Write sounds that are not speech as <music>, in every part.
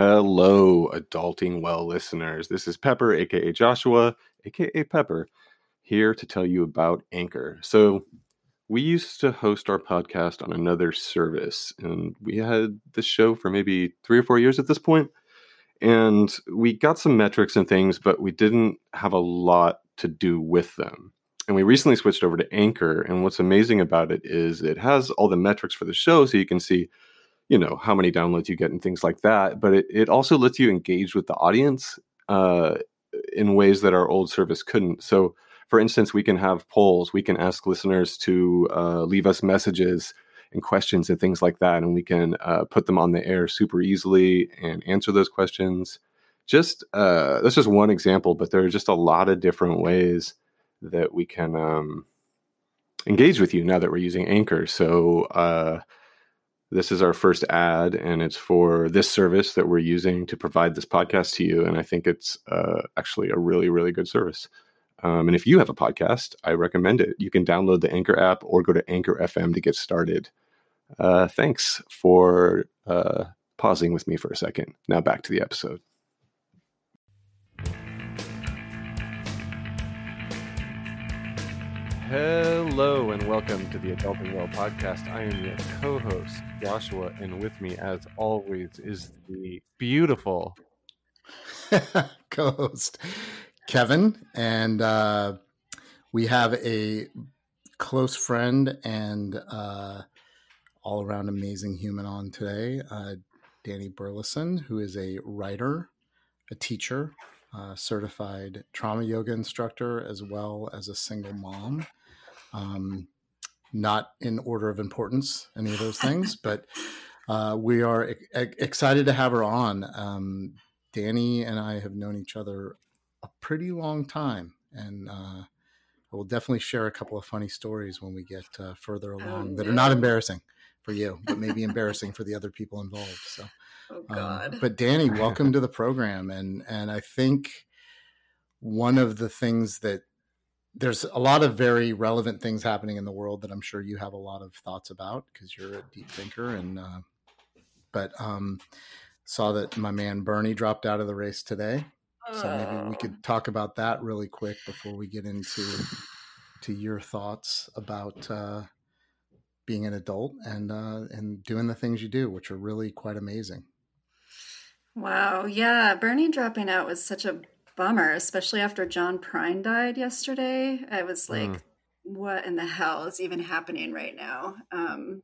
Hello, Adulting Well listeners. This is Pepper, aka Joshua, aka Pepper, here to tell you about Anchor. So, we used to host our podcast on another service, and we had this show for maybe three or four years at this point. And we got some metrics and things, but we didn't have a lot to do with them. And we recently switched over to Anchor. And what's amazing about it is it has all the metrics for the show, so you can see you know how many downloads you get and things like that but it, it also lets you engage with the audience uh, in ways that our old service couldn't. So for instance we can have polls we can ask listeners to uh, leave us messages and questions and things like that and we can uh, put them on the air super easily and answer those questions. Just uh, that's just one example but there are just a lot of different ways that we can um, engage with you now that we're using anchor. So uh, this is our first ad and it's for this service that we're using to provide this podcast to you and i think it's uh, actually a really really good service. Um, and if you have a podcast i recommend it. You can download the anchor app or go to anchor fm to get started. Uh, thanks for uh, pausing with me for a second. Now back to the episode Hello and welcome to the Adulting Well podcast. I am your co-host Joshua, and with me, as always, is the beautiful <laughs> co-host Kevin, and uh, we have a close friend and uh, all-around amazing human on today, uh, Dani Burlison, who is a writer, a teacher, uh, certified trauma yoga instructor, as well as a single mom. Um, not in order of importance, any of those <laughs> things, but uh, we are e- excited to have her on. Um, Dani and I have known each other a pretty long time, and uh, I will definitely share a couple of funny stories when we get uh, further oh, along oh, that are not embarrassing for you, but maybe <laughs> embarrassing for the other people involved. So, oh, um, but Dani, welcome <laughs> to the program, and and I think one of the things that there's a lot of very relevant things happening in the world that I'm sure you have a lot of thoughts about because you're a deep thinker. And uh, but um, saw that my man Bernie dropped out of the race today, so maybe we could oh. talk about that really quick before we get into to your thoughts about uh, being an adult and uh, and doing the things you do, which are really quite amazing. Wow, yeah, Bernie dropping out was such a bummer, especially after John Prine died yesterday. I was like, mm. what in the hell is even happening right now? Um,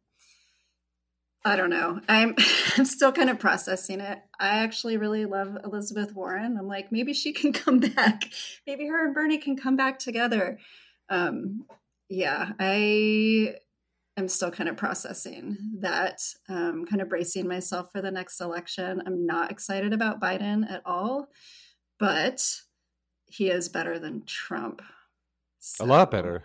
I don't know. I'm <laughs> I'm still kind of processing it. I actually really love Elizabeth Warren. I'm like, maybe she can <laughs> come back. Maybe her and Bernie can come back together. Um, yeah, I am still kind of processing that, um, kind of bracing myself for the next election. I'm not excited about Biden at all but he is better than Trump. So, a lot better.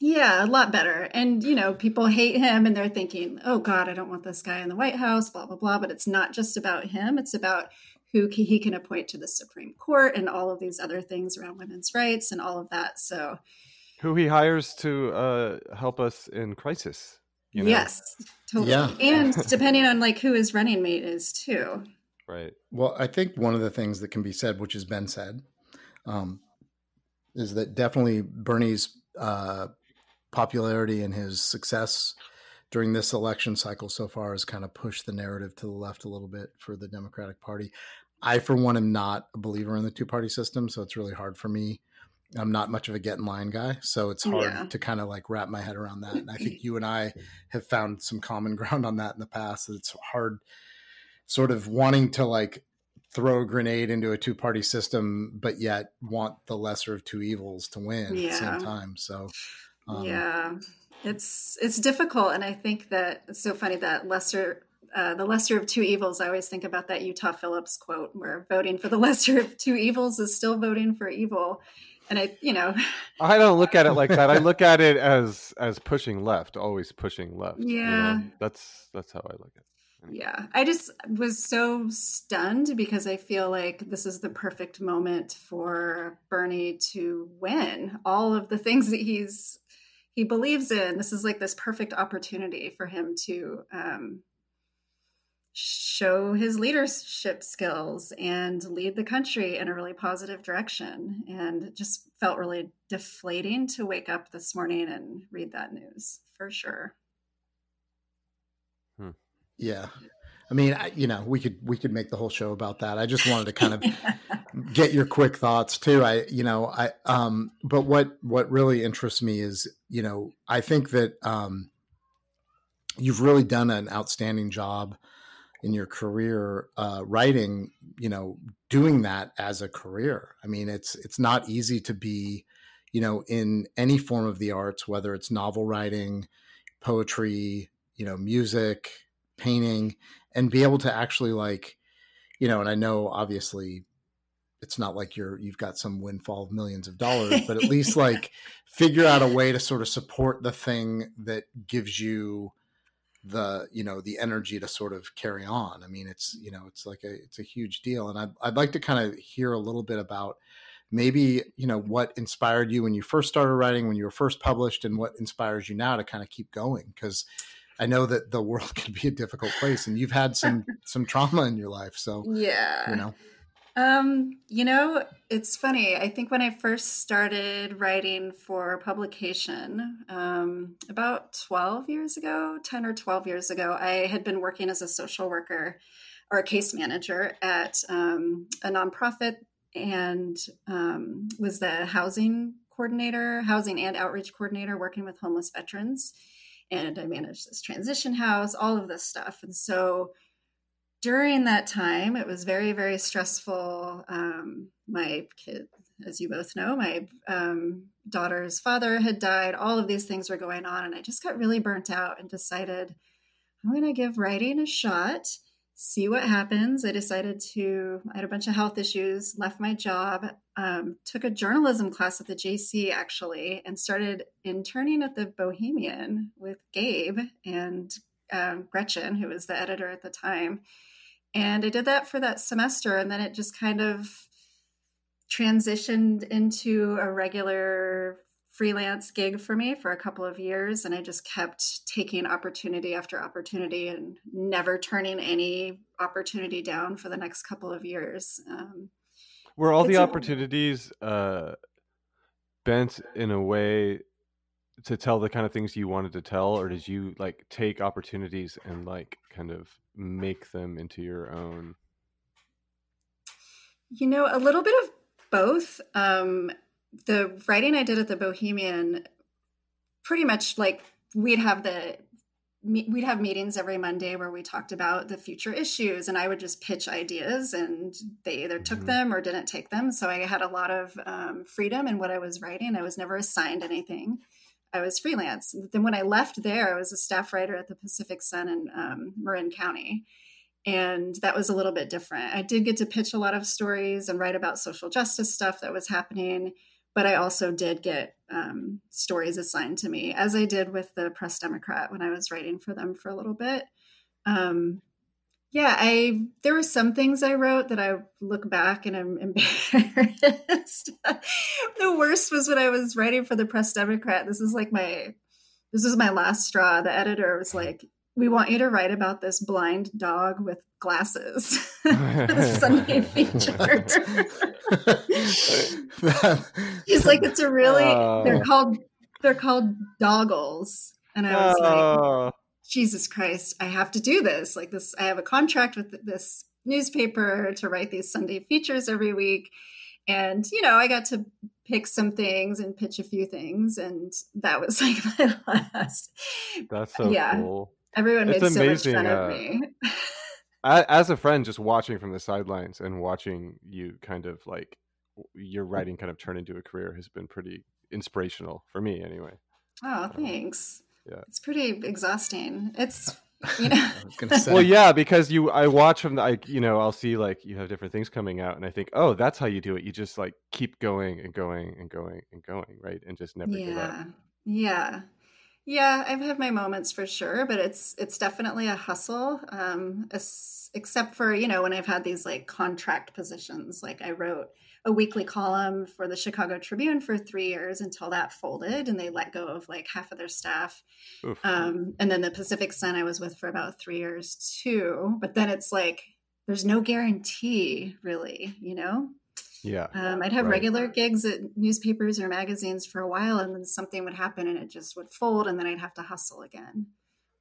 Yeah, a lot better. And, you know, people hate him and they're thinking, oh, God, I don't want this guy in the White House, blah, blah, blah. But it's not just about him, it's about who he can appoint to the Supreme Court and all of these other things around women's rights and all of that. So, who he hires to uh, help us in crisis. You know? Yes, totally. Yeah. And depending on like who his running mate is, too. Right. Well, I think one of the things that can be said, which has been said, um, is that definitely Bernie's uh, popularity and his success during this election cycle so far has kind of pushed the narrative to the left a little bit for the Democratic Party. I, for one, am not a believer in the two party system, so it's really hard for me I'm not much of a get in line guy, so it's hard Yeah. to kind of like wrap my head around that. And I think <laughs> you and I have found some common <laughs> ground on that in the past. That it's hard, sort of wanting to like throw a grenade into a two party system, but yet want the lesser of two evils to win at the same time. So, um, yeah, it's it's difficult, and I think that it's so funny that lesser. Uh, the lesser of two evils. I always think about that Utah Phillips quote, where voting for the <laughs> lesser of two evils is still voting for evil. And I, you know, I don't look at it like that. I <laughs> look at it as as pushing left, always pushing left. you know? Yeah. that's that's how I look at it. Yeah, I just was so stunned because I feel like this is the perfect moment for Bernie to win all of the things that he's he believes in. This is like this perfect opportunity for him to um, show his leadership skills and lead the country in a really positive direction. And it just felt really deflating to wake up this morning and read that news for sure. Yeah. I mean, I, you know, we could we could make the whole show about that. I just wanted to kind of <laughs> get your quick thoughts too i you know i um but what what really interests me is you know i think that um you've really done an outstanding job in your career uh writing you know doing that as a career i mean it's it's not easy to be you know in any form of the arts whether it's novel writing poetry you know music painting and be able to actually like you know and i know obviously it's not like you're you've got some windfall of millions of dollars but at least <laughs> like figure out a way to sort of support the thing that gives you the you know the energy to sort of carry on. I mean it's you know it's like a it's a huge deal and i'd, I'd like to kind of hear a little bit about maybe you know what inspired you when you first started writing when you were first published and what inspires you now to kind of keep going because i know that the world <laughs> can be a difficult place and you've had some <laughs> some trauma in your life so Yeah. you know Um, you know, it's funny. I think when I first started writing for publication, um, about 12 years ago, 10 or 12 years ago, I had been working as a social worker or a case manager at um, a nonprofit and um, was the housing coordinator, housing and outreach coordinator working with homeless veterans. And I managed this transition house, all of this stuff. And so, during that time, it was very, very stressful. Um, my kid, as you both know, my um, daughter's father had died. All of these things were going on. And I just got really burnt out and decided I'm going to give writing a shot, see what happens. I decided to, I had a bunch of health issues, left my job, um, took a journalism class at the JC actually, and started interning at the Bohemian with Gabe and um, Gretchen, who was the editor at the time. And I did that for that semester. And then it just kind of transitioned into a regular freelance gig for me for a couple of years. And I just kept taking opportunity after opportunity and never turning any opportunity down for the next couple of years. Um, Were all the opportunities uh, bent in a way to tell the kind of things you wanted to tell, or did you like take opportunities and like kind of make them into your own? You know, a little bit of both. Um, the writing I did at the Bohemian, pretty much like we'd have the we'd have meetings every Monday where we talked about the future issues, and I would just pitch ideas, and they either took Mhm. them or didn't take them. So I had a lot of um, freedom in what I was writing. I was never assigned anything. I was freelance. Then when I left there, I was a staff writer at the Pacific Sun in um, Marin County and that was a little bit different. I did get to pitch a lot of stories and write about social justice stuff that was happening, but I also did get um, stories assigned to me, as I did with the Press Democrat when I was writing for them for a little bit. Um, yeah, I there were some things I wrote that I look back and I'm <laughs> embarrassed. the worst was when I was writing for the Press Democrat. This is like my this was my last straw. The editor was like, "We want you to write about this blind dog with glasses." for the Sunday feature. <laughs> He's like, "It's a really Oh. they're called they're called doggles," and I was like, Oh, Jesus Christ, I have to do this. Like this, I have a contract with this newspaper to write these Sunday features every week. And, you know, I got to pick some things and pitch a few things, and that was <laughs> like my last. That's so yeah. cool. Everyone it's made amazing, so much fun uh, of me. <laughs> as a friend, just watching from the sidelines and watching you kind of like your writing kind of turn into a career has been pretty inspirational for me, anyway. Oh, um, thanks. Um, yeah, it's pretty exhausting. It's <laughs> you know well yeah because you i watch from the I, you know i'll see like you have different things coming out and i think oh that's how you do it you just like keep going and going and going and going right and just never yeah give up yeah yeah i've had my moments for sure but it's it's definitely a hustle um except for you know when i've had these like contract positions like i wrote a weekly column for the Chicago Tribune for three years until that folded and they let go of like half of their staff. Um, and then the Pacific Sun I was with for about three years too. But then it's like there's no guarantee really, you know? Yeah. Um, I'd have right. regular gigs at newspapers or magazines for a while and then something would happen and it just would fold and then I'd have to hustle again.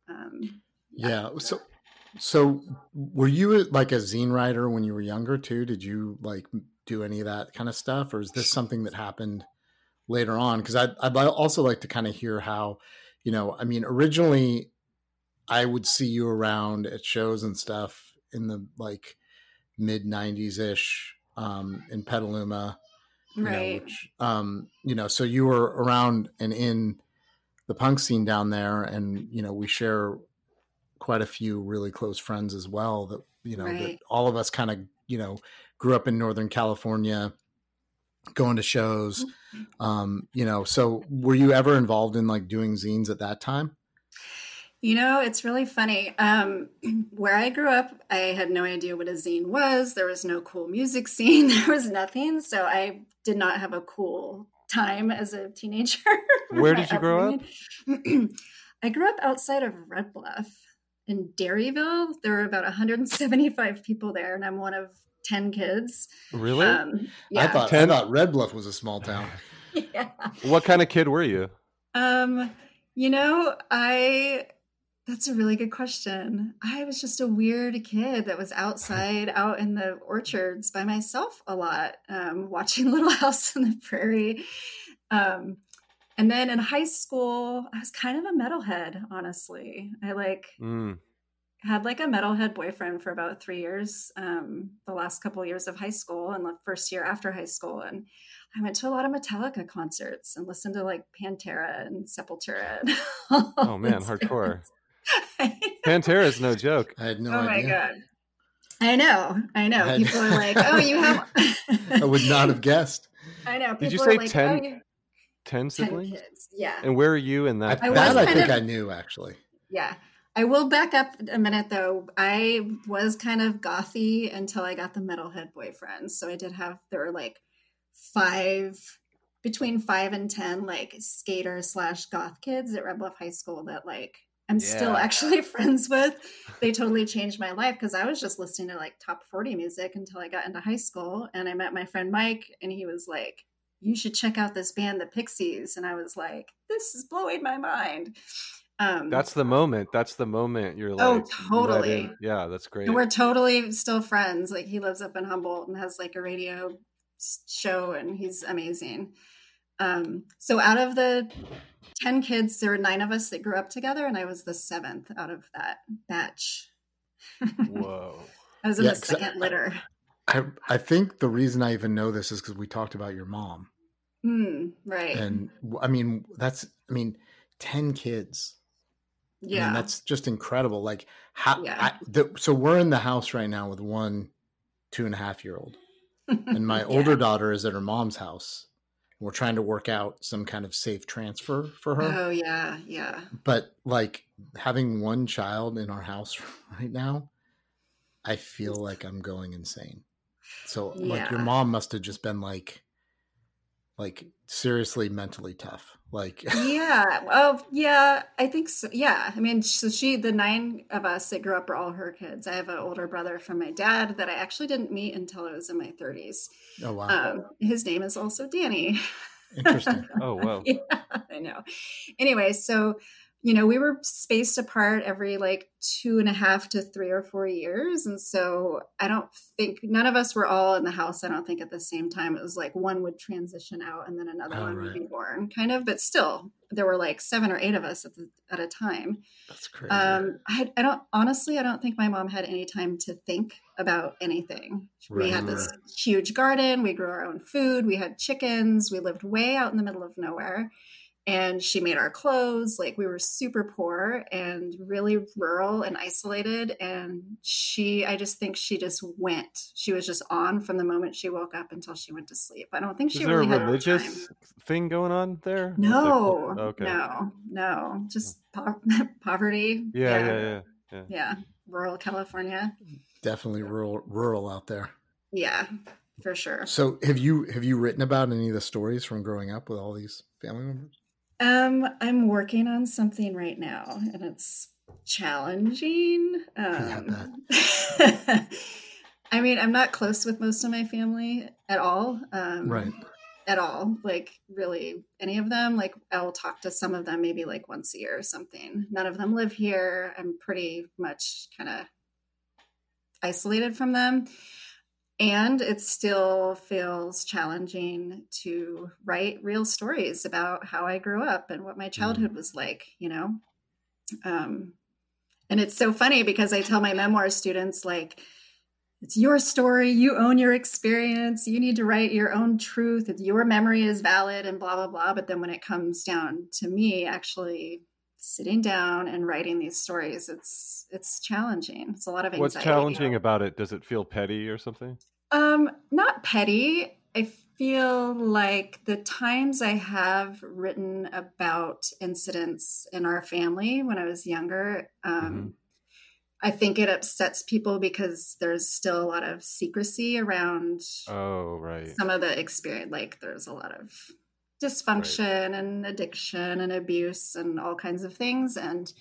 Um, yeah. yeah. So so were you like a zine writer when you were younger too? Did you like do any of that kind of stuff, or is this something that happened later on? Because I'd, I'd also like to kind of hear how, you know, I mean, originally I would see you around at shows and stuff in the like mid '90s ish um, in Petaluma, right? Know, which, um, you know, so you were around and in the punk scene down there, and you know, we share quite a few really close friends as well that you know right. that all of us kind of you know grew up in Northern California, going to shows. Mm-hmm. Um, you know, so were you ever involved in like doing zines at that time? You know, it's really funny. Um, <clears throat> where I grew up, I had no idea what a zine was. There was no cool music <laughs> scene. There was nothing. So I did not have a cool time as a teenager. <laughs> Where did you grow up? <clears throat> I grew up outside of Red Bluff in Dairyville. There were about 175 people there, and I'm one of 10 kids. Really? Um, yeah. I thought 10? I thought Red Bluff was a small town. <laughs> yeah. What kind of kid were you? Um, you know, I that's a really good question. I was just a weird kid that was outside out in the orchards by myself a lot, um, <laughs> watching Little House on the Prairie. Um, and then in high school, I was kind of a metalhead, honestly. I like mm had like a metalhead boyfriend for about three years, um, the last couple of years of high school and the first year after high school. And I went to a lot of Metallica concerts and listened to like Pantera and Sepultura. And <laughs> oh man, hardcore. <laughs> Pantera is no joke. I had no oh idea. my god. I know, I know. I People are like, "Oh, you have." <laughs> I would not have guessed. I know. People Did you say like, 10, oh, 10 siblings? 10 kids. Yeah. And where are you in that? I, that I think of, I knew actually. Yeah, I will back up a minute though. I was kind of gothy until I got the metalhead boyfriend. So I did have there were like five between five and ten like skater slash goth kids at Red Bluff High School that like I'm yeah. still actually <laughs> friends with. They totally changed my life because I was just listening to like top 40 music until I got into high school. And I met my friend Mike, and he was like, You should check out this band, the Pixies. And I was like, This is blowing my mind. Um, that's the moment. That's the moment you're oh, like, oh, totally. Yeah, that's great. And we're totally still friends. Like he lives up in Humboldt and has like a radio show, and he's amazing. Um, so out of the 10 kids, there were nine of us that grew up together, and I was the seventh out of that batch. <laughs> Whoa. I was in yeah, the second I, litter. I, I think the reason I even know this is because we talked about your mom. Mm, right. And I mean, that's, I mean, 10 kids yeah, I mean, that's just incredible. Like how? Yeah. I, the, so we're in the house right now with one two and a half year old, and my <laughs> yeah. older daughter is at her mom's house. We're trying to work out some kind of safe transfer for her. Oh yeah, yeah. But like having one child in our house <laughs> right now, I feel like I'm going insane. So yeah. like your mom must have just been like like seriously mentally tough like <laughs> yeah oh yeah i think so yeah i mean so she the nine of us that grew up are all her kids. I have an older brother from my dad that i actually didn't meet until i was in my 30s oh wow. Um, his name is also danny. Interesting. Oh <laughs> wow. Yeah, i know. Anyway so you know, we were spaced apart every like two and a half to three or four years. And so I don't think none of us were all in the house, I don't think at the same time. It was like one would transition out and then another oh, one right. would be born, kind of. But still, there were like seven or eight of us at, the, at a time. That's crazy. Um, I, I don't, honestly, I don't think my mom had any time to think about anything. Right, we had this huge garden, we grew our own food, we had chickens, we lived way out in the middle of nowhere and she made our clothes like we were super poor and really rural and isolated and she i just think she just went. She was just on from the moment she woke up until she went to sleep. I don't think she Is really there a religious thing going on there? No okay. no no just oh. po- <laughs> poverty. Yeah yeah. yeah yeah yeah. Yeah rural california. Definitely rural rural out there. Yeah for sure. So have you have you written about any of the stories from growing up with all these family members um, I'm working on something right now, and it's challenging. Um, <laughs> I mean, I'm not close with most of my family at all. Um, right. At all, like really any of them. Like I'll talk to some of them maybe like once a year or something. None of them live here. I'm pretty much kind of isolated from them and it still feels challenging to write real stories about how I grew up and what my childhood mm-hmm. was like, you know? Um, and it's so funny because I tell my memoir students, like, it's your story, you own your experience, you need to write your own truth, your memory is valid, and blah, blah, blah. But then when it comes down to me actually sitting down and writing these stories it's it's challenging it's a lot of anxiety what's challenging about it does it feel petty or something um not petty i feel like the times i have written about incidents in our family when i was younger um mm-hmm. I think it upsets people because there's still a lot of secrecy around. Oh, right. Some of the experience, like there's a lot of dysfunction right. and addiction and abuse and all kinds of things and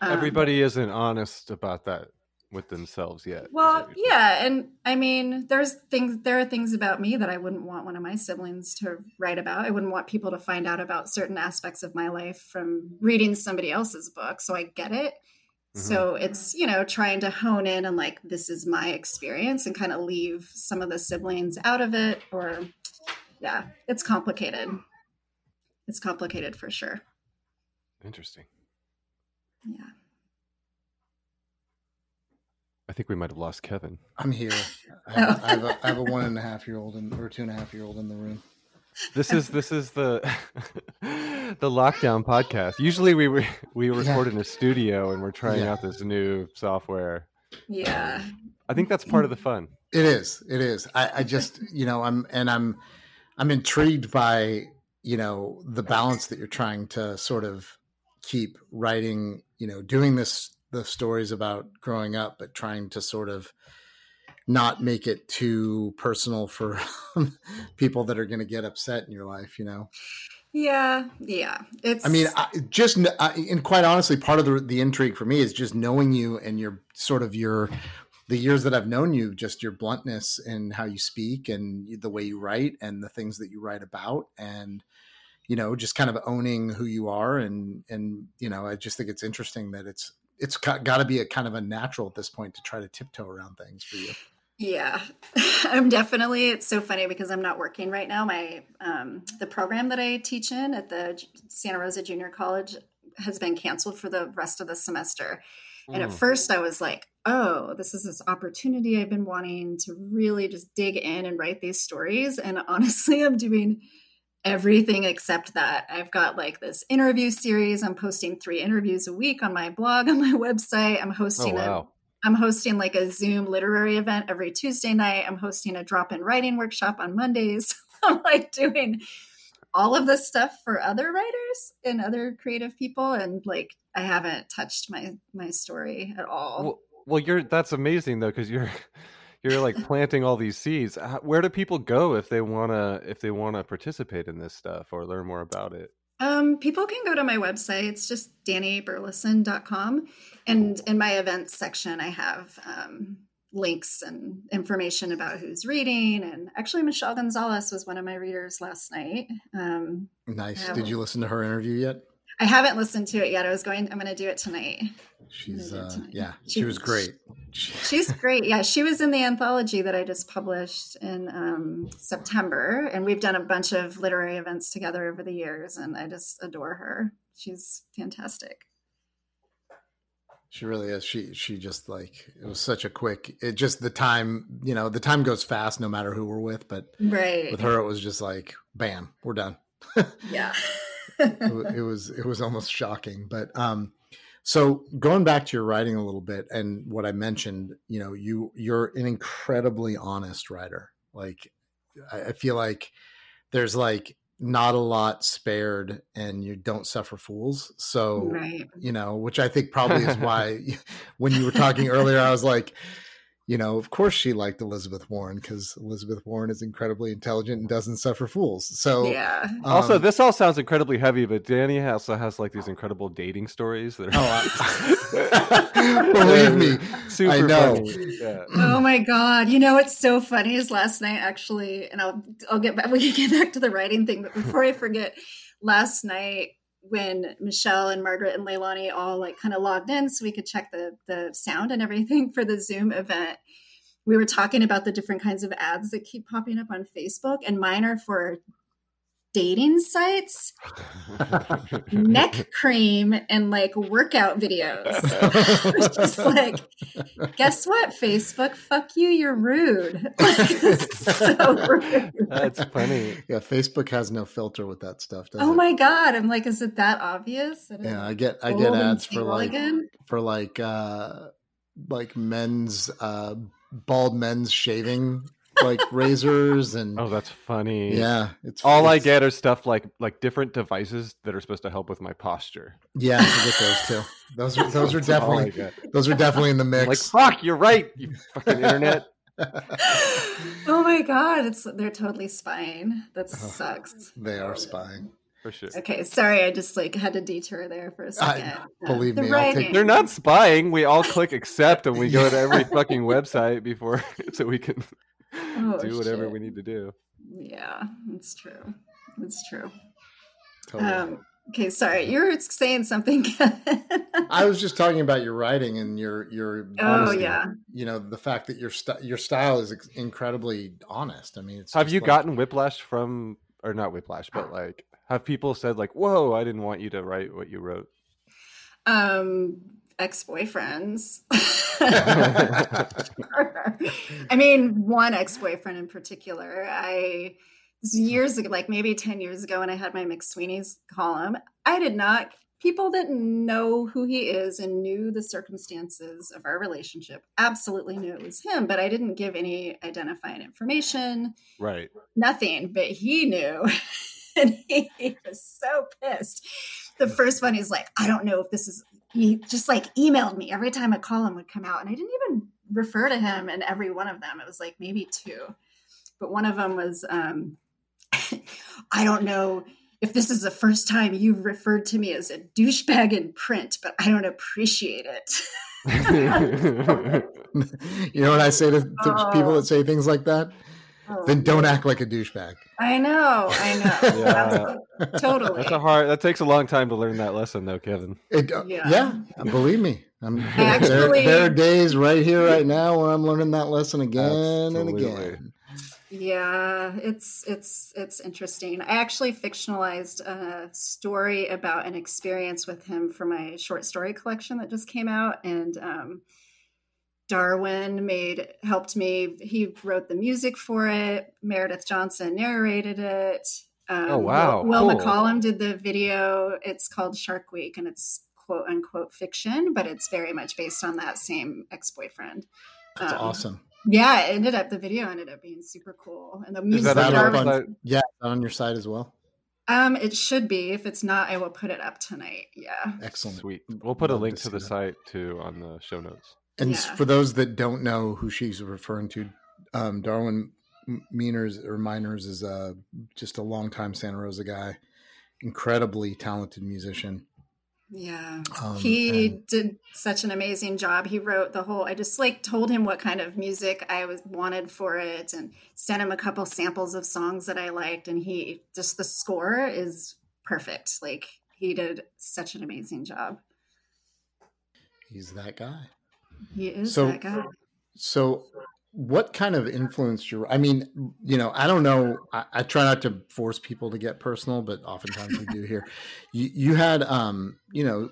um, everybody isn't honest about that with themselves yet well yeah and i mean there's things there are things about me that i wouldn't want one of my siblings to write about i wouldn't want people to find out about certain aspects of my life from reading somebody else's book so i get it mm-hmm. so it's you know trying to hone in and like this is my experience and kind of leave some of the siblings out of it or yeah it's complicated it's complicated for sure. Interesting. Yeah. I think we might have lost Kevin. I'm here. <laughs> I have, oh. I have, a, I have a one and a half year old in, or two and a half year old in the room. This is this is the <laughs> the lockdown podcast. Usually we re, we record yeah. in a studio and we're trying yeah. out this new software. Yeah. I think that's part of the fun. It is. It is. I, I just you know I'm and I'm I'm intrigued by you know the balance that you're trying to sort of keep writing you know doing this the stories about growing up but trying to sort of not make it too personal for <laughs> people that are going to get upset in your life you know? Yeah yeah it's i mean I, just I, and quite honestly part of the, the intrigue for me is just knowing you and your sort of your the years that i've known you just your bluntness and how you speak and the way you write and the things that you write about and you know just kind of owning who you are and and you know i just think it's interesting that it's it's got to be a kind of a natural at this point to try to tiptoe around things for you. Yeah. <laughs> I'm definitely it's so funny because i'm not working right now. My um, the program that i teach in at the santa rosa junior college has been canceled for the rest of the semester and at mm. first i was like oh this is this opportunity i've been wanting to really just dig in and write these stories and honestly i'm doing everything except that. I've got like this interview series. I'm posting three interviews a week on my blog, <laughs> on my website. I'm hosting oh, wow. a I'm hosting like a Zoom literary event every Tuesday night. I'm hosting a drop-in writing workshop on Mondays. <laughs> I'm like doing all of this stuff for other writers and other creative people and like I haven't touched my my story at all. Well, well you're that's amazing though cuz you're <laughs> you're like planting all these seeds. Where do people go if they want to if they want to participate in this stuff or learn more about it? Um, people can go to my website. It's just daniburlison.com and in my events section i have um, links and information about who's reading and actually michelle gonzalez was one of my readers last night um, nice did you listen to her interview yet I haven't listened to it yet. I was going. I'm going to do it tonight. She's uh, yeah, she, she was great. she's great. Yeah, she was in the anthology that I just published in um, September, and we've done a bunch of literary events together over the years, and I just adore her. She's fantastic. She really is. She she just like it was such a quick. It just the time you know the time goes fast no matter who we're with, but right with her it was just like bam, we're done. <laughs> yeah, it, it was it was almost shocking, but um so going back to your writing a little bit and what I mentioned, you know, you you're an incredibly honest writer. Like I, I feel like there's like not a lot spared and you don't suffer fools. So, right. you know, which I think probably is <laughs> why <laughs> when you were talking earlier, I was like, you know, of course she liked Elizabeth Warren because Elizabeth Warren is incredibly intelligent and doesn't suffer fools. So, yeah. Um, also, this all sounds incredibly heavy, but Dani also has like these incredible dating stories that are. Oh, <laughs> <laughs> believe me, super I know. Yeah. Oh my god! You know what's so funny is last night actually, and I'll I'll get back. We can get back to the writing thing, but before I forget, last night when Michelle and Margaret and Leilani all like kind of logged in so we could check the the sound and everything for the Zoom event, we were talking about the different kinds of ads that keep popping up on Facebook, and mine are for dating sites, neck <laughs> cream, and like workout videos. <laughs> just like, guess what, Facebook? Fuck you, you're rude. <laughs> so rude. That's funny. Yeah, Facebook has no filter with that stuff. oh it? my god, I'm like, is it that obvious? yeah, I get I get ads for like again? for like uh like men's uh bald men's shaving like razors and oh that's funny. Yeah it's all it's, i get are stuff like like different devices that are supposed to help with my posture. Yeah i get those too. Those are those are definitely those are definitely in the mix like fuck you're right you fucking internet. <laughs> Oh my god it's they're totally spying. That uh-huh. sucks. They are spying. For sure. Okay, sorry, I just like had to detour there for a second. I, <laughs> believe the me, take... they're not spying. We all click accept and we go to <laughs> every fucking website before so we can oh, do whatever shit. we need to do. Yeah, it's true. It's true. Totally. Um, okay, sorry, you're saying something. <laughs> I was just talking about your writing and your your. Oh yeah. You know the fact that your st- your style is incredibly honest. I mean, have you like... gotten whiplash from or not whiplash, but like have people said like, "Whoa, I didn't want you to write what you wrote"? Um, ex-boyfriends. <laughs> <laughs> I mean, one ex-boyfriend in particular. I years ago, like maybe 10 years ago when I had my McSweeney's column, I did not people didn't know who he is and knew the circumstances of our relationship absolutely knew it was him, but I didn't give any identifying information. Right. Nothing, but he knew. <laughs> and he, he was so pissed. The first one, he's like, I don't know if this is he just like emailed me every time a column would come out and i didn't even refer to him in every one of them. It was like maybe two. But one of them was um, <laughs> i don't know if this is the first time you've referred to me as a douchebag in print but i don't appreciate it. <laughs> You know what i say to, to <laughs> oh. people that say things like that Oh, then don't act like a douchebag. I know, I know. <laughs> yeah. totally. That's a hard. That takes a long time to learn that lesson, though, Kevin. It, uh, yeah. yeah. believe me. I'm, <laughs> actually, there, there, are days right here, right now, where I'm learning that lesson again absolutely. and again. Yeah, it's it's it's interesting. I actually fictionalized a story about an experience with him for my short story collection that just came out, and um, Darwin made helped me. He wrote the music for it. Meredith Johnson narrated it. Um, oh wow! Will, Will cool. McCollum did the video. It's called Shark Week, and it's quote unquote fiction, but it's very much based on that same ex boyfriend. That's um, awesome. Yeah, it ended up the video ended up being super cool, and the music. Darwin, on, yeah, on your side as well. Um, it should be. If it's not, I will put it up tonight. Yeah. Excellent. Sweet. We'll put a link to, to the that. site too on the show notes. And yeah. for those that don't know who she's referring to, um, Darwin Meiners or Miners is uh, just a longtime Santa Rosa guy, incredibly talented musician. Yeah. Um, he and... did such an amazing job. He wrote the whole I just like told him what kind of music I was wanted for it and sent him a couple samples of songs that I liked and he just the score is perfect. Like he did such an amazing job. He's that guy. He is So- that guy. So, what kind of influenced your? I mean, you know, I don't know. I, I try not to force people to get personal, but oftentimes we do <laughs> here. You, you had, um, you know,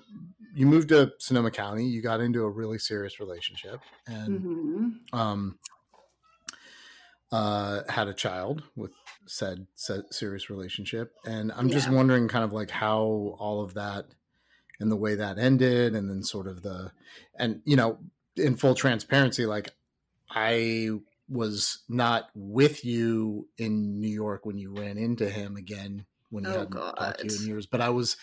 you moved to Sonoma County. You got into a really serious relationship, and hmm um, uh, had a child with said, said serious relationship. And I'm just wondering, kind of like how all of that and the way that ended, and then sort of the, and you know, in full transparency, like I was not with you in New York when you ran into him again when you Oh, hadn't talked to you in years, but I was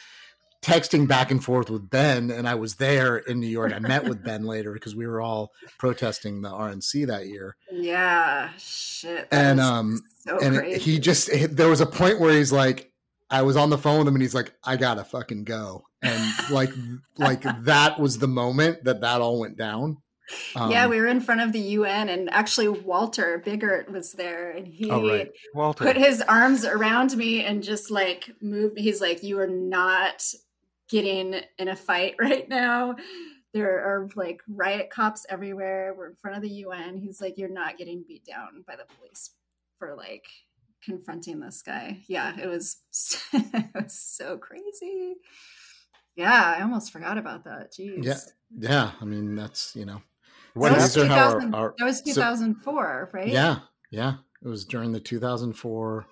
texting back and forth with Ben, and I was there in New York. I met with <laughs> Ben later because we were all protesting the RNC that year, Yeah, shit. and um, so and it- he just there was a point where he's like, I was on the phone with him, and he's like, I gotta fucking go, and <laughs> like like that was the moment that that all went down. yeah, Um, we were in front of the UN, and actually Walter Biggert was there, and he Oh, right. Walter. put his arms around me and just like moved. He's like, "You are not getting in a fight <laughs> right now. There are like riot cops everywhere. We're in front of the UN." He's like, "You're not getting beat down by the police for like." confronting this guy yeah it was <laughs> it was so crazy yeah i almost forgot about that Jeez. Yeah, yeah. I mean, that's you know, What that was, these are how our- our- that was so- 2004 right Yeah, yeah. It was during the 2004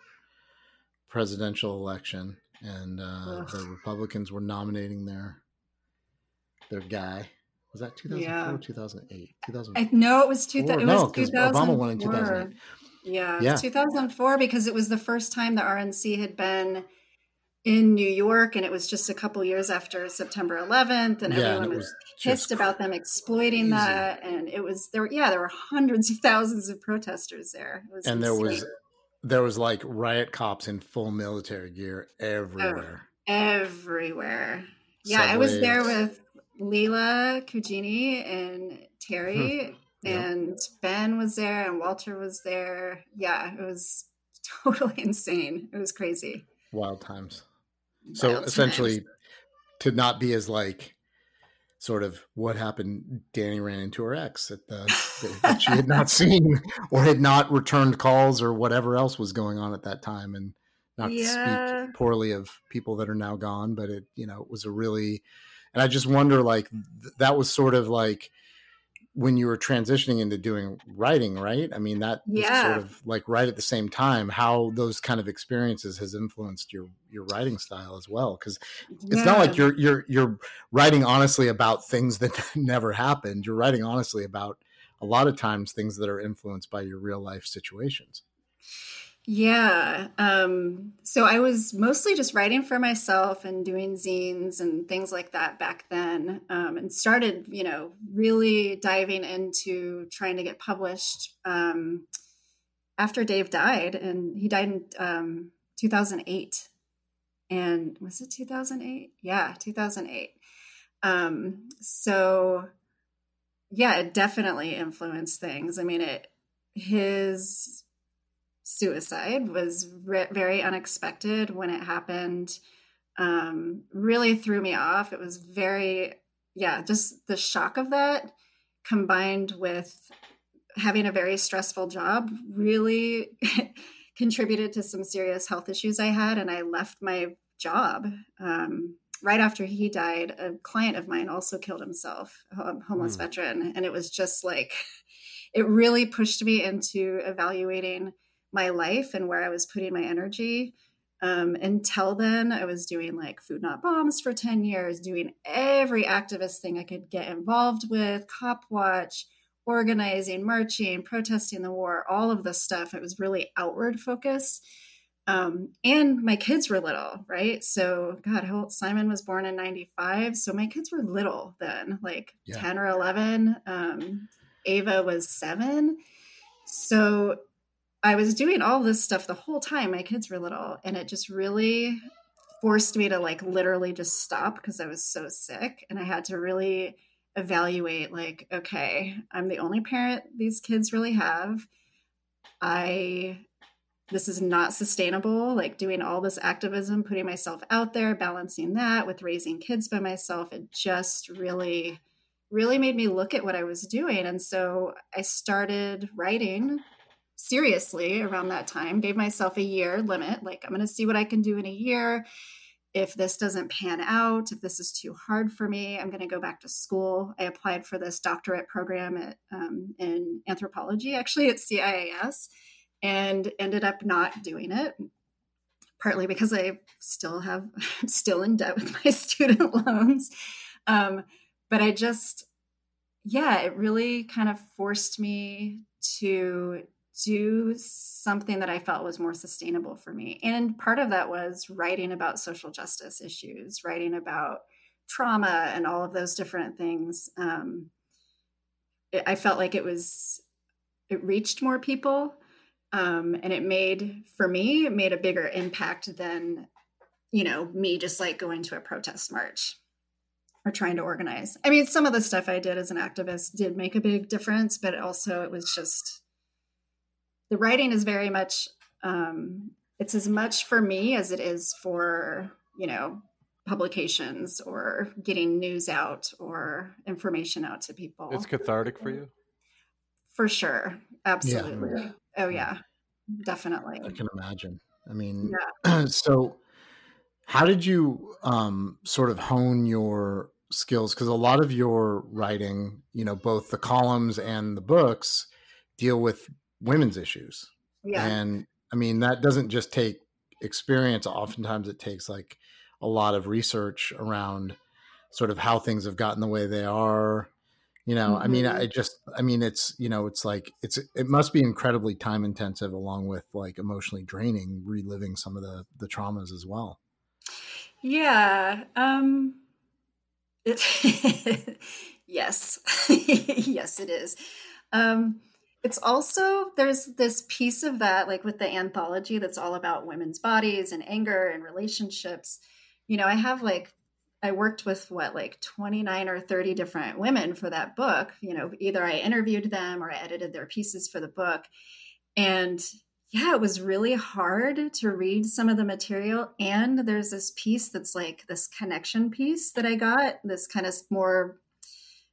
presidential election, and uh, the Republicans were nominating their their guy. Was that 2004 Yeah. 2008? 2000. I know it was two. Four? It No, was 'cause 2004. Obama won in 2008. Yeah, Yeah. yeah. 2004 because it was the first time the RNC had been in New York, and it was just a couple years after September 11th, and Yeah, everyone it was, was pissed about them exploiting crazy. that, and it was there. Yeah, there were hundreds of thousands of protesters there. It was and there was there was like riot cops in full military gear everywhere. everywhere. Yeah, I was there with Leela Cugini and Terry, hmm. Yeah. and Ben was there, and Walter was there. Yeah, it was totally <laughs> insane. It was crazy. Wild times. So essentially, to not be as like sort of what happened. Dani ran into her ex at the that she had not <laughs> seen or had not returned calls or whatever else was going on at that time, and not to speak poorly of people that are now gone, but it you know it was a really, and I just wonder like th- that was sort of like when you were transitioning into doing writing, right? I mean, that was Yeah. sort of like right at the same time, how those kind of experiences has influenced your your writing style as well. Because it's not like you're you're you're writing honestly about things that <laughs> never happened. You're writing honestly about a lot of times things that are influenced by your real life situations. Yeah. Um, so I was mostly just writing for myself and doing zines and things like that back then. Um, and started, you know, really diving into trying to get published um, after Dave died. And he died in um, 2008. And was it 2008? Yeah, 2008. Um, so yeah, it definitely influenced things. I mean, it, his suicide was re- very unexpected when it happened um really threw me off it was very yeah just the shock of that combined with having a very stressful job really <laughs> contributed to some serious health issues i had and i left my job um right after he died a client of mine also killed himself a homeless Hmm. veteran and it was just like <laughs> it really pushed me into evaluating my life and where I was putting my energy. Um, until then, I was doing like Food Not Bombs for 10 years, doing every activist thing I could get involved with, Cop Watch, organizing, marching, protesting the war, all of this stuff. It was really outward focus. Um, and my kids were little, right? So, God, Simon was born in 95. So my kids were little then, like Yeah. 10 or 11. Um, Ava was seven. So I was doing all this stuff the whole time. My kids were little, and it just really forced me to like literally just stop because I was so sick. And I had to really evaluate like, okay, I'm the only parent these kids really have. I this is not sustainable. Like doing all this activism, putting myself out there, balancing that with raising kids by myself, it just really, really made me look at what I was doing. And so I started writing seriously around that time, gave myself a year limit. Like, I'm going to see what I can do in a year if this doesn't pan out, if this is too hard for me, I'm going to go back to school. I applied for this doctorate program at, um, in anthropology, actually at CIIS, and ended up not doing it. Partly because I still have <laughs> still in debt with my <laughs> student loans, um, but I just, yeah, it really kind of forced me to do something that I felt was more sustainable for me. And part of that was writing about social justice issues, writing about trauma and all of those different things. Um, it, I felt like it was, it reached more people. Um, and it made, for me, it made a bigger impact than, you know, me just like going to a protest march or trying to organize. I mean, some of the stuff I did as an activist did make a big difference, but also it was just, the writing is very much um, it's as much for me as it is for you know publications or getting news out or information out to people. It's cathartic for you? For sure. Absolutely. Yeah. oh yeah. definitely. I can imagine. I mean yeah. <clears throat> so how did you um, sort of hone your skills? Because a lot of your writing you know both the columns and the books deal with women's issues. Yeah. And I mean, that doesn't just take experience. Oftentimes it takes like a lot of research around sort of how things have gotten the way they are. You know, mm-hmm. I mean, I mm-hmm. just, I mean, it's, you know, it's like, it's, it must be incredibly time intensive along with like emotionally draining, reliving some of the, the traumas as well. Yeah. Um, it, <laughs> yes. <laughs> yes, it is. Um, it's also there's this piece of that like with the anthology that's all about women's bodies and anger and relationships. You know i have like i worked with what like 29 or 30 different women for that book. You know either i interviewed them or i edited their pieces for the book. And yeah it was really hard to read some of the material. And there's this piece that's like this connection piece that i got this kind of more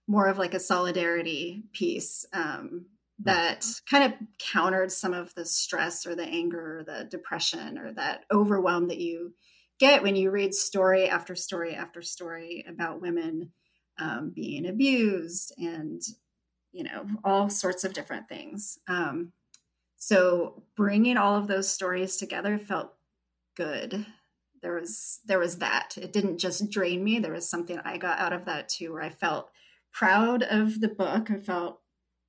more of like a solidarity piece um, that kind of countered some of the stress or the anger or the depression or that overwhelm that you get when you read story after story after story about women um, being abused and you know all sorts of different things. Um, so bringing all of those stories together felt good. There was there was that. It didn't just drain me. There was something i got out of that too where i felt proud of the book i felt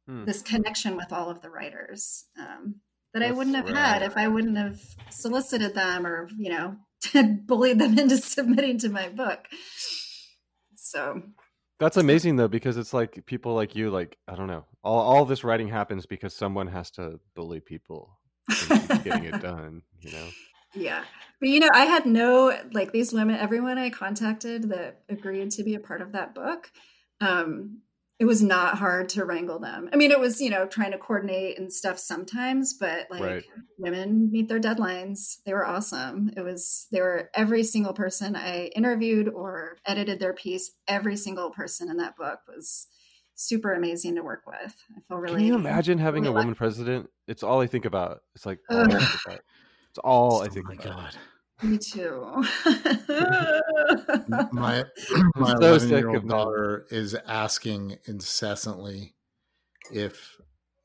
hmm. this connection with all of the writers um, that That's I wouldn't have had if I wouldn't have solicited them or, you know, <laughs> bullied them <laughs> into submitting to my book. So that's amazing though, because it's like people like you, like, I don't know, all, all this writing happens because someone has to bully people <laughs> getting it done, you know? Yeah. But you know, I had no like these women, everyone I contacted that agreed to be a part of that book, um, it was not hard to wrangle them. I mean, it was, you know, trying to coordinate and stuff sometimes, but like right. women meet their deadlines. They were awesome. It was, they were every single person I interviewed or edited their piece, every single person in that book was super amazing to work with. I feel really. Can you imagine having really a woman president? It's all I think about. It's like, all it's all I oh think oh my about. God. Me too. my <laughs> <clears throat> my eleven year old daughter is asking incessantly if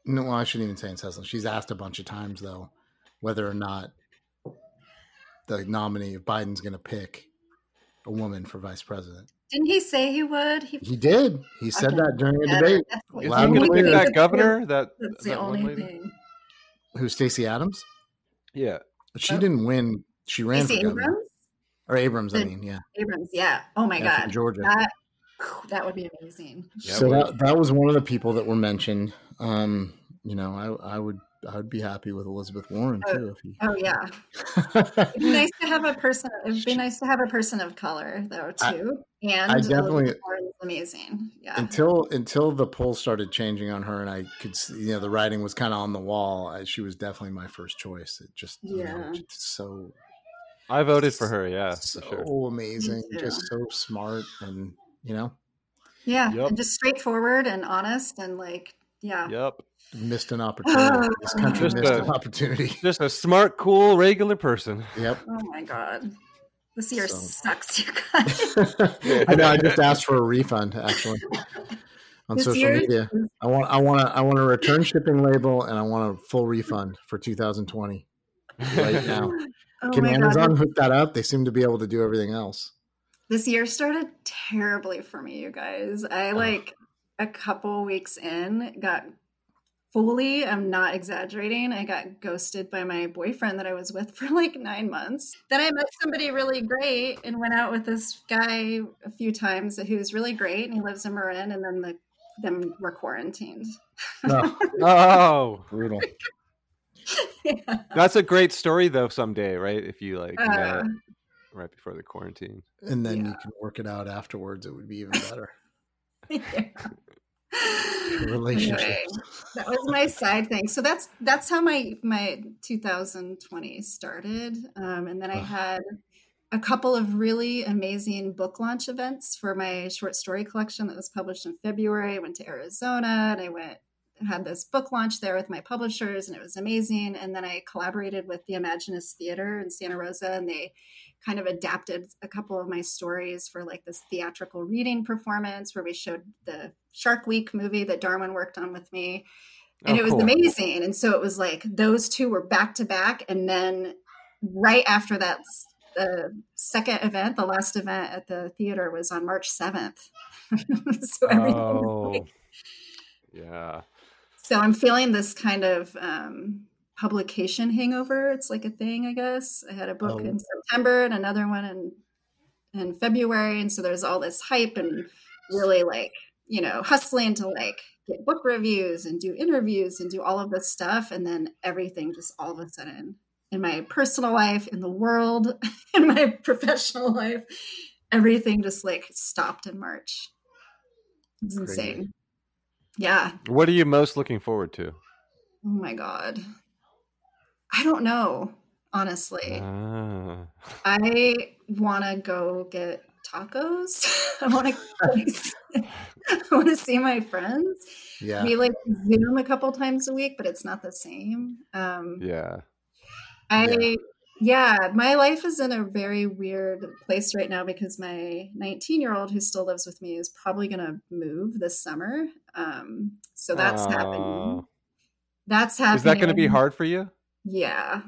no, well, I shouldn't even say incessantly. She's asked a bunch of times though whether or not the nominee of Biden's going to pick a woman for vice president. Didn't he say he would? He, he did. He said okay. that during a debate. Is he going to pick that governor? That that's the only thing. Who Stacey Adams? Yeah, she oh. didn't win she ran Stacey for Abrams? Or Abrams, the, I mean, yeah. Abrams, yeah. Oh my yeah, God. Georgia. That, that would be amazing. so that, that was one of the people that were mentioned. Um, you know, I, I would I would be happy with Elizabeth Warren Oh, too. If he... Oh yeah, it'd be nice to have a person. It'd be nice to have a person of color though I- too. and I definitely- Elizabeth Warren's amazing. Yeah. until until the polls started changing on her, and I could see, you know, the writing was kind of on the wall. I, she was definitely my first choice. It just, you know, Yeah. so I voted for her. Yeah, so for sure. amazing, too. just so smart, and you know, Yeah, Yep. and just straightforward and honest and like, yeah. Yep. missed an opportunity. This <sighs> country Just missed a- an opportunity. <laughs> Just a smart, cool, regular person. Yep. Oh my god, this year So- sucks, you <laughs> guys. I know. I just asked for a refund actually on This social year's media. I want, I want, a, I want a return shipping label, and I want a full refund for 2020 right now. <laughs> Oh Can Amazon god, hook that up? They seem to be able to do everything else. this year started terribly for me, you guys. I like a couple weeks in got fully. I'm not exaggerating. I got ghosted by my boyfriend that I was with <laughs> for like nine months. Then I met somebody really great and went out with this guy a few times who's really great, and he lives in Marin. And then the them were quarantined. <laughs> Oh, Oh, brutal. <laughs> yeah. that's a great story though. Someday, right? If you like met Uh, right before the quarantine. And then you can work it out afterwards. It would be even <laughs> better. yeah. Relationships. Anyway, that was my side thing. So that's that's how my my 2020 started, um, and then I had a couple of really amazing book launch events for my short story collection that was published in February. I went to Arizona and I went had this book launch there with my publishers, and it was amazing. And then I collaborated with the Imaginist Theater in Santa Rosa, and they kind of adapted a couple of my stories for like this theatrical reading performance where we showed the Shark Week movie that Darwin worked on with me. And Oh, it was cool. amazing. And so it was like those two were back to back. And then right after that, the second event, the last event at the theater was on March 7th. <laughs> so everything was Oh, like, yeah. So I'm feeling this kind of um, publication hangover. It's like a thing, I guess. I had a book Oh. in September and another one in in February, and so there's all this hype and really like you know hustling to like get book reviews and do interviews and do all of this stuff, and then everything just all of a sudden in my personal life, in the world, <laughs> in my professional life, everything just like stopped in March. It's insane. Yeah. What are you most looking forward to? Oh my god. I don't know, honestly. Ah. I want to go get tacos. <laughs> I want to <laughs> I want to see my friends. Yeah. We like Zoom a couple times a week, but it's not the same. Um yeah. I yeah, my life is in a very weird place right now because my 19 year old who still lives with me is probably going to move this summer. Um, so that's happening. That's happening. Is that going to be hard for you? Yeah,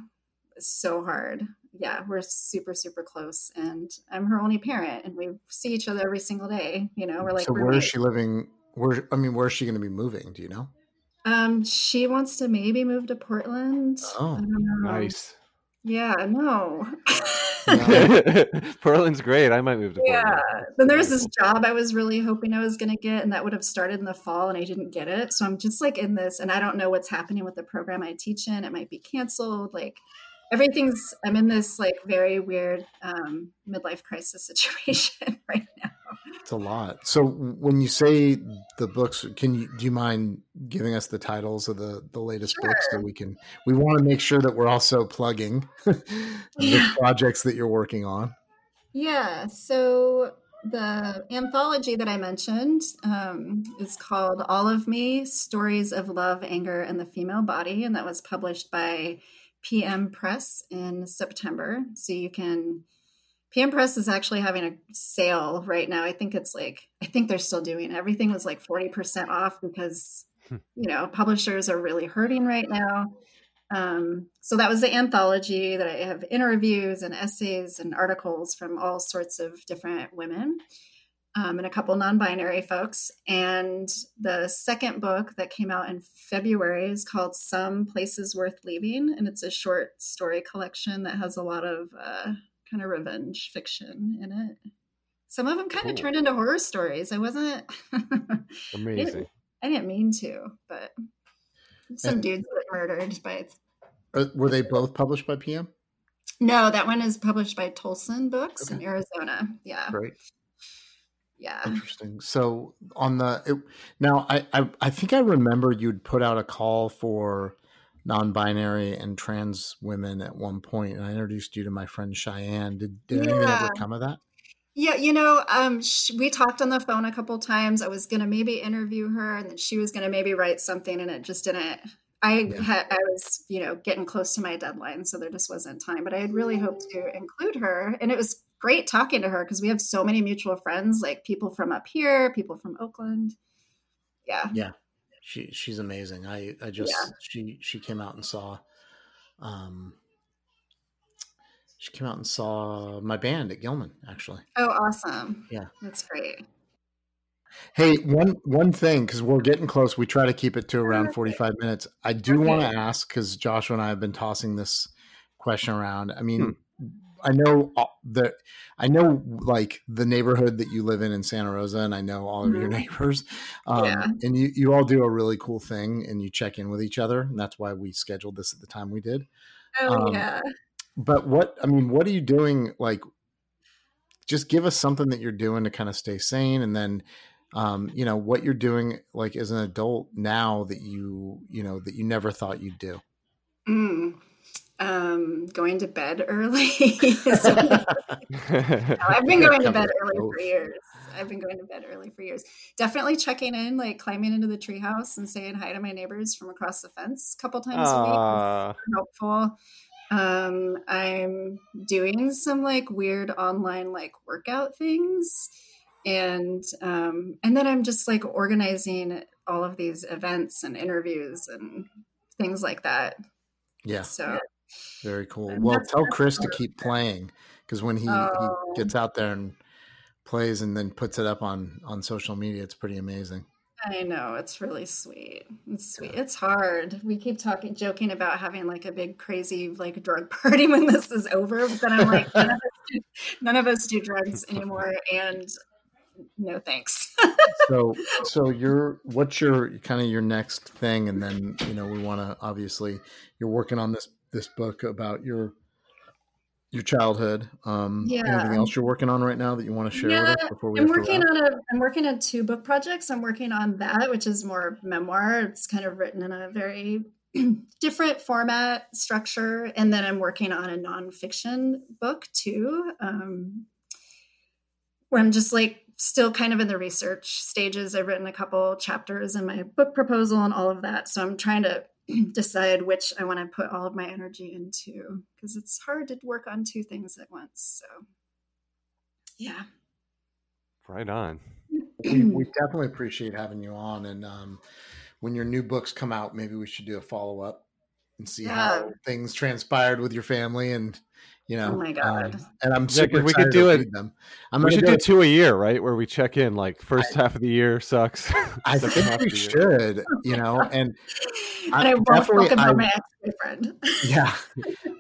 so hard. Yeah, we're super, super close, and I'm her only parent, and we see each other every single day. You know, we're like, so where is she living? Where I mean, where is she going to be moving? Do you know? Um, she wants to maybe move to Portland. Oh, I know. Nice. Yeah, no. Yeah. <laughs> <laughs> Portland's great. I might move to yeah. Portland. Then there's this job I was really hoping I was going to get, and that would have started in the fall, and I didn't get it. So I'm just like in this, and I don't know what's happening with the program I teach in. It might be canceled. Like everything's, I'm in this like very weird um, midlife crisis <laughs> situation <laughs> right now. it's a lot. So when you say the books, can you do you mind giving us the titles of the the latest books so we can? We want to make sure that we're also plugging <laughs> the projects that you're working on. Yeah. So the anthology that I mentioned um, is called All of Me Stories of Love, Anger, and the Female Body. And that was published by PM Press in September. So you can, PM Press is actually having a sale right now. I think it's like, I think they're still doing it. Everything was like 40% off because, Hmm. you know, publishers are really hurting right now. Um, so that was the anthology that I have interviews and essays and articles from all sorts of different women um, and a couple non-binary folks. And the second book that came out in February is called "Some Places Worth Leaving," and it's a short story collection that has a lot of uh, kind of revenge fiction in it. Some of them kind Cool. of turned into horror stories. I wasn't. <laughs> Amazing. I didn't mean to, but some and, dudes get murdered by. Were they both published by PM? No, that one is published by Tolsun Books okay. in Arizona. Yeah. Great. Yeah. Interesting. So on the it, now, I, I I think I remember you'd put out a call for non-binary and trans women at one point, and I introduced you to my friend Cheyenne. Did did yeah. anything ever come of that? Yeah, you know, um, sh- we talked on the phone a couple times. I was gonna maybe interview her, and then she was gonna maybe write something, and it just didn't. I yeah. had I was you know getting close to my deadline, so there just wasn't time. But I had really hoped to include her, and it was great talking to her because we have so many mutual friends, like people from up here, people from Oakland. Yeah. Yeah. She she's amazing. I I just yeah. she she came out and saw um she came out and saw my band at Gilman actually. Oh, awesome. Yeah. That's great. Hey, one one thing because we're getting close. We try to keep it to around forty five minutes. I do okay. want to ask because Joshua and I have been tossing this question around. I mean, hmm. I know the I know like the neighborhood that you live in in Santa Rosa, and I know all of your <laughs> mm-hmm. neighbors. Um, yeah. And you you all do a really cool thing, and you check in with each other, and that's why we scheduled this at the time we did. Oh um, yeah. But what I mean, what are you doing? Like, just give us something that you're doing to kind of stay sane, and then. Um, you know what you're doing like as an adult now that you you know that you never thought you'd do mm um, going to bed early. <laughs> so, no, I've been going to bed <laughs> early for years. I've been going to bed early for years. Definitely checking in, like climbing into the treehouse and saying hi to my neighbors from across the fence a couple times Aww. a week. Helpful. Um, I'm doing some like weird online like workout things, and um, and then I'm just like organizing all of these events and interviews and things like that. Yeah. So very cool. Well, tell Chris to keep playing because when he, oh. he gets out there and plays and then puts it up on on social media, it's pretty amazing. I know it's really sweet. It's sweet. It's hard. We keep talking, joking about having like a big, crazy, like drug <laughs> party when this is over. But then I'm like, none, of do, none of us do drugs <laughs> anymore, and no thanks. so, <laughs> so you're what's your kind of your next thing, and then you know we want to obviously you're working on this this book about your your childhood. Um, yeah. Anything else you're working on right now that you want to share yeah, with us before we? I'm working on a. I'm working on two book projects. I'm working on that, which is more memoir. It's kind of written in a very <clears throat> different format structure, and then I'm working on a nonfiction book too, um, where I'm just like still kind of in the research stages. I've written a couple chapters in my book proposal and all of that, so I'm trying to <clears throat> decide which I want to put all of my energy into because it's hard to work on two things at once. So, yeah. Right on. we, we, definitely appreciate having you on. And um, when your new books come out, maybe we should do a follow up and see yeah. how things transpired with your family and you know, oh my god! Um, and I'm super yeah, we could do it. Them. I'm we should do two a year, right? Where we check in, like first I, half of the year sucks. <laughs> I think we should, you <laughs> know, and, and I, I won't talk my ex-boyfriend. yeah,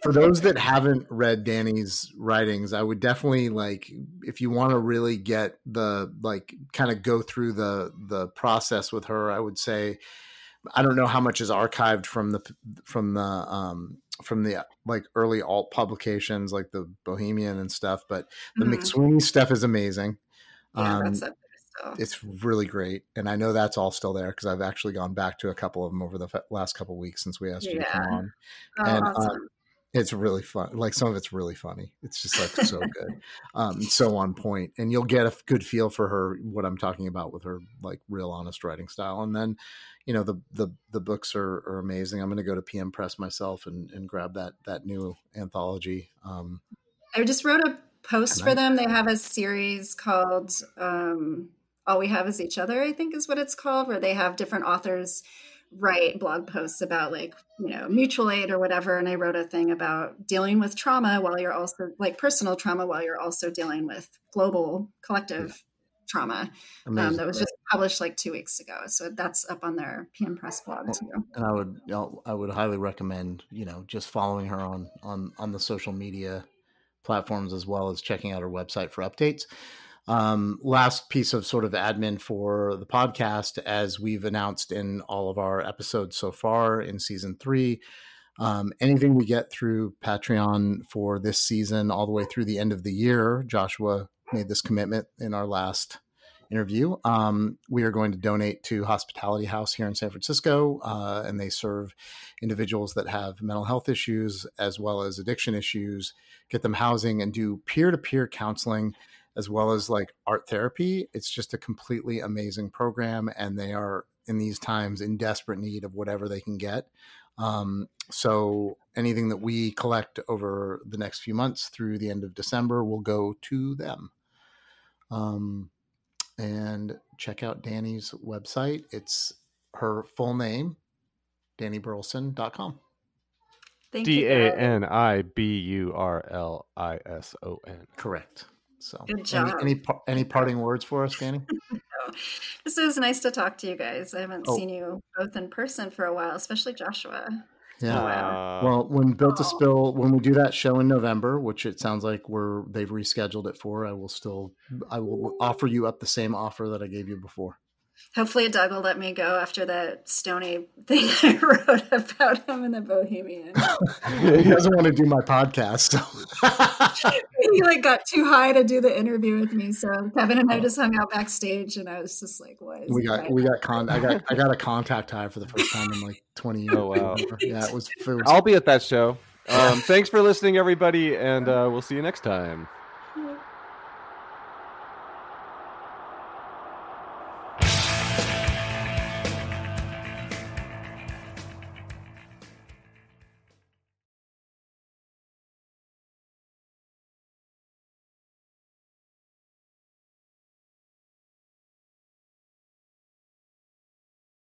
for those that <laughs> haven't read Dani's writings, I would definitely like if you want to really get the like kind of go through the the process with her. I would say. I don't know how much is archived from the from the um, from the like early alt publications like the Bohemian and stuff, but the mm-hmm. McSweeney stuff is amazing. Yeah, um, that's it's really great, and I know that's all still there because I've actually gone back to a couple of them over the last couple of weeks since we asked yeah. you to come on. Oh, and uh, awesome. It's really fun. Like some of it's really funny. It's just like so <laughs> good, um, so on point, and you'll get a good feel for her what I'm talking about with her like real honest writing style, and then you know the the the books are, are amazing. I'm going to go to PM Press myself and, and grab that that new anthology. Um, I just wrote a post for them. They have a series called um, "All We Have Is Each Other." I think is what it's called, where they have different authors write blog posts about like you know mutual aid or whatever and i wrote a thing about dealing with trauma while you're also like personal trauma while you're also dealing with global collective trauma um, that was just published like two weeks ago. So that's up on their PM Press blog too. And I would know, I would highly recommend you know just following her on on on the social media platforms as well as checking out her website for updates. Um, last piece of sort of admin for the podcast, as we've announced in all of our episodes so far in season three, um, anything we get through Patreon for this season, all the way through the end of the year, Joshua made this commitment in our last interview. Um, we are going to donate to Hospitality House here in San Francisco, uh, and they serve individuals that have mental health issues as well as addiction issues, get them housing, and do peer to peer counseling as well as like art therapy. It's just a completely amazing program, and they are in these times in desperate need of whatever they can get. Um, so anything that we collect over the next few months through the end of December will go to them. Um, and check out Dani's website. It's her full name, DaniBurlison.com. D A N I B U R L I S O N. Correct. So, Good job. Any, any, any parting words for us, Dani? <laughs> This was nice to talk to you guys. I haven't Oh. seen you both in person for a while, especially Joshua. Yeah. Uh, Well, when Built to Oh. Spill, when we do that show in November, which it sounds like we're they've rescheduled it for, I will still I will offer you up the same offer that I gave you before. Hopefully, Doug will let me go after that Stony thing <laughs> I wrote about him in the Bohemian. <laughs> he doesn't want to do my podcast, so <laughs> he like got too high to do the interview with me, so Kevin and I just hung out backstage, and I was just like, "What?" Is we got we got con I got I got a contact high for the first time in like twenty years. Oh, wow. Yeah, it was, it was I'll be at that show. Um, thanks for listening, everybody, and uh, we'll see you next time.